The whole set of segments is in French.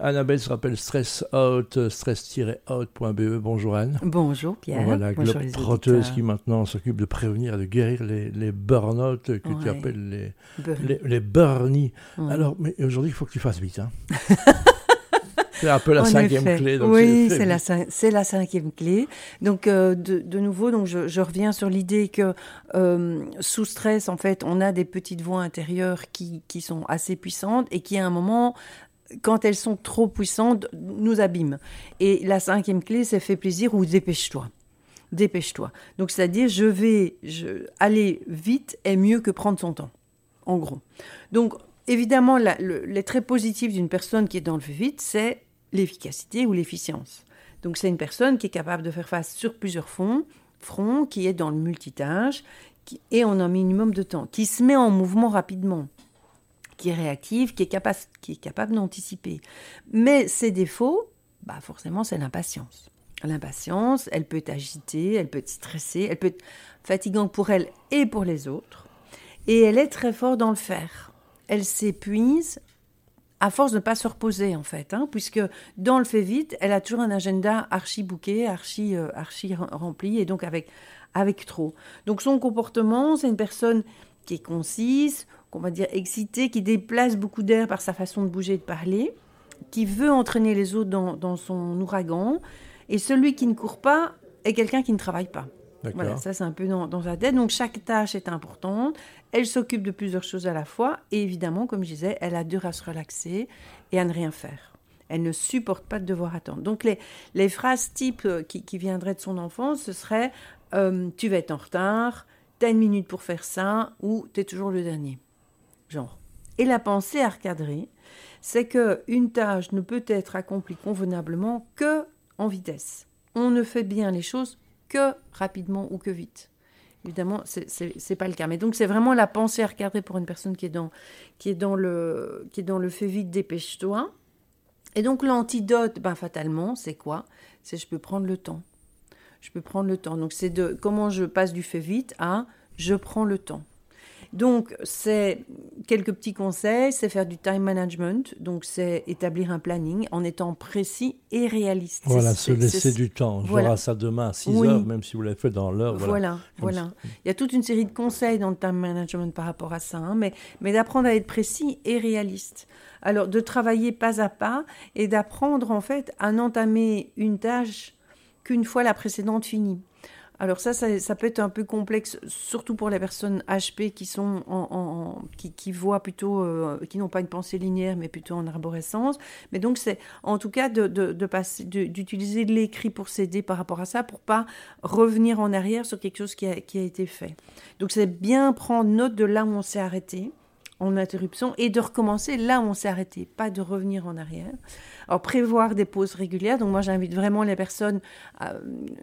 Annabelle se rappelle Stress Out, stress-out.be. Bonjour Anne. Bonjour Pierre. Voilà, Bonjour les trotteuse qui maintenant s'occupe de prévenir et de guérir les, les burn-out que tu appelles les, Burn. les, les burnies. Ouais. Alors, mais aujourd'hui, il faut que tu fasses vite. Hein. c'est un peu la En cinquième effet. clé. donc oui, c'est- la, c'est la cinquième clé. Donc, euh, de, de nouveau, donc je, je reviens sur l'idée que euh, sous stress, en fait, on a des petites voix intérieures qui, qui sont assez puissantes et qui, à un moment, quand elles sont trop puissantes, nous abîment. Et la cinquième clé, c'est fait plaisir ou dépêche-toi. Dépêche-toi. Donc, c'est-à-dire, je vais aller vite est mieux que prendre son temps, en gros. Donc, évidemment, les traits positifs d'une personne qui est dans le vite, c'est l'efficacité ou l'efficience. Donc, c'est une personne qui est capable de faire face sur plusieurs fronts, fronts, qui est dans le multitâche, qui, et en un minimum de temps, qui se met en mouvement rapidement, qui est réactive, qui est, qui est capable d'anticiper. Mais ses défauts, bah forcément, c'est l'impatience. L'impatience, elle peut être agitée, elle peut être stressée, elle peut être fatigante pour elle et pour les autres. Et elle est très forte dans le faire. Elle s'épuise à force de ne pas se reposer, en fait, hein, puisque dans le fait vite, elle a toujours un agenda archi bouqué, archi, euh, archi rem- rempli, et donc avec, avec trop. Donc son comportement, c'est une personne qui est concise, qu'on va dire excitée, qui déplace beaucoup d'air par sa façon de bouger et de parler, qui veut entraîner les autres dans, dans son ouragan, et celui qui ne court pas est quelqu'un qui ne travaille pas. Voilà, ça c'est un peu dans, dans sa tête. Donc chaque tâche est importante. Elle s'occupe de plusieurs choses à la fois. Et évidemment, comme je disais, elle a dur à se relaxer et à ne rien faire. Elle ne supporte pas de devoir attendre. Donc les, les phrases types euh, qui, qui viendraient de son enfance, ce serait euh, Tu vas être en retard, t'as une minute pour faire ça, ou t'es toujours le dernier. Genre. Et la pensée à recadrer, c'est que une tâche ne peut être accomplie convenablement que en vitesse. On ne fait bien les choses que rapidement ou que vite. Évidemment, c'est- pas le cas. Mais donc, c'est vraiment la pensée à recadrer pour une personne qui est dans, qui est dans, le, qui est dans le fait vite, dépêche-toi. Et donc, l'antidote, ben, fatalement, c'est quoi? C'est je peux prendre le temps. Je peux prendre le temps. Donc, c'est de comment je passe du fait vite à je prends le temps. Donc, c'est quelques petits conseils, c'est faire du time management, donc c'est établir un planning en étant précis et réaliste. Voilà, se laisser du temps. Je voilà. ça demain à 6 Oui. heures, même si vous l'avez fait dans l'heure. Voilà. Voilà. Il y a toute une série de conseils dans le time management par rapport à ça, hein, mais, mais d'apprendre à être précis et réaliste. Alors, de travailler pas à pas et d'apprendre en fait à n'entamer une tâche qu'une fois la précédente finie. Alors ça, ça, peut être un peu complexe, surtout pour les personnes HP qui sont en, qui, voient plutôt, euh, qui n'ont pas une pensée linéaire, mais plutôt en arborescence. Mais donc c'est, en tout cas, de, d'utiliser l'écrit pour s'aider par rapport à ça, pour pas revenir en arrière sur quelque chose qui a, qui a été fait. Donc c'est bien prendre note de là où on s'est arrêté en interruption et de recommencer là où on s'est arrêté, pas de revenir en arrière. Alors prévoir des pauses régulières. Donc moi j'invite vraiment les personnes euh,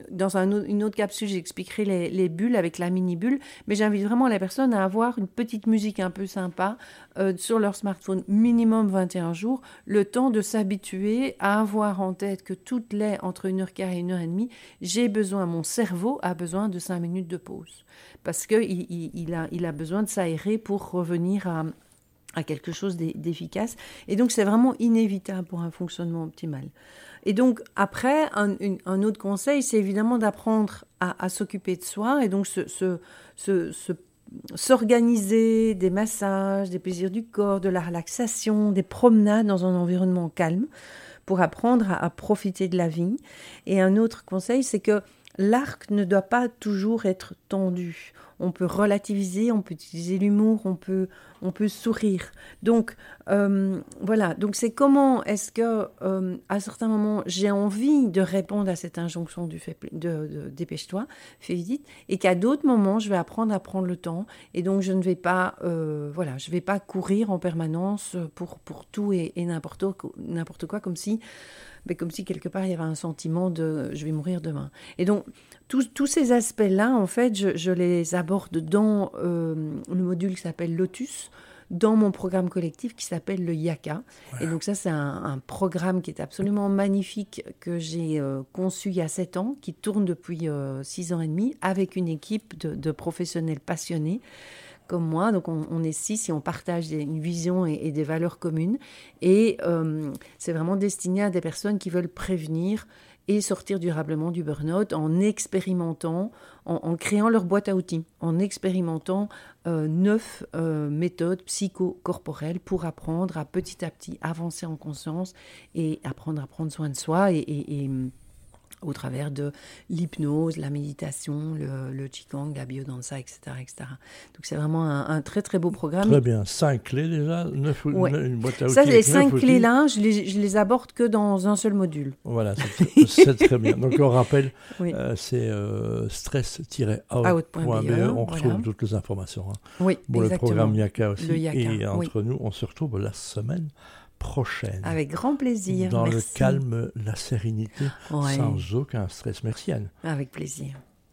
dans une autre capsule, j'expliquerai les, les bulles avec la mini bulle, mais j'invite vraiment les personnes à avoir une petite musique un peu sympa euh, sur leur smartphone, minimum 21 jours, le temps de s'habituer à avoir en tête que toutes les entre 1h15 et 1h30, j'ai besoin, mon cerveau a besoin de 5 minutes de pause parce qu'il il, il a, il a besoin de s'aérer pour revenir à, quelque chose d'e- d'efficace. Et donc, c'est vraiment inévitable pour un fonctionnement optimal. Et donc, après, un, autre conseil, c'est évidemment d'apprendre à, s'occuper de soi et donc se- s'organiser des massages, des plaisirs du corps, de la relaxation, des promenades dans un environnement calme pour apprendre à, à profiter de la vie. Et un autre conseil, c'est que l'arc ne doit pas toujours être tendu. On peut relativiser, on peut utiliser l'humour, on peut, on peut sourire. Donc euh, voilà, donc c'est comment est-ce que euh, à certains moments j'ai envie de répondre à cette injonction du fait de, dépêche-toi, fais vite, et qu'à d'autres moments je vais apprendre à prendre le temps et donc je ne vais pas euh, voilà, je vais pas courir en permanence pour pour tout et, n'importe quoi, comme si mais comme si quelque part il y avait un sentiment de je vais mourir demain. Et donc tous, tous ces aspects-là, en fait, je, les dans euh, le module qui s'appelle Lotus, dans mon programme collectif qui s'appelle le Yaka. Et donc ça, c'est un, un programme qui est absolument magnifique que j'ai euh, conçu il y a sept ans, qui tourne depuis euh, six ans et demi, avec une équipe de, de professionnels passionnés comme moi. Donc on, est six et on partage une vision et, des valeurs communes. Et euh, c'est vraiment destiné à des personnes qui veulent prévenir et sortir durablement du burn-out en expérimentant, en, créant leur boîte à outils, en expérimentant euh, neuf euh, méthodes psychocorporelles pour apprendre à petit à petit avancer en conscience et apprendre à prendre soin de soi et au travers de l'hypnose, la méditation, le, le qigong, la biodanza, etc. etc. Donc c'est vraiment un, très très beau programme. Très bien, cinq clés déjà, neuf, une boîte à outils. Ça, les cinq clés-là, je les, je les aborde que dans un seul module. Voilà, c'est très bien. Donc on rappelle, euh, c'est euh, stress-out.be, on retrouve toutes les informations. Hein. Oui, bon, Le programme Yaka aussi. Et entre nous, on se retrouve la semaine prochaine. Avec grand plaisir. Dans le calme, la sérénité, sans aucun stress. Merci Anne. Avec plaisir.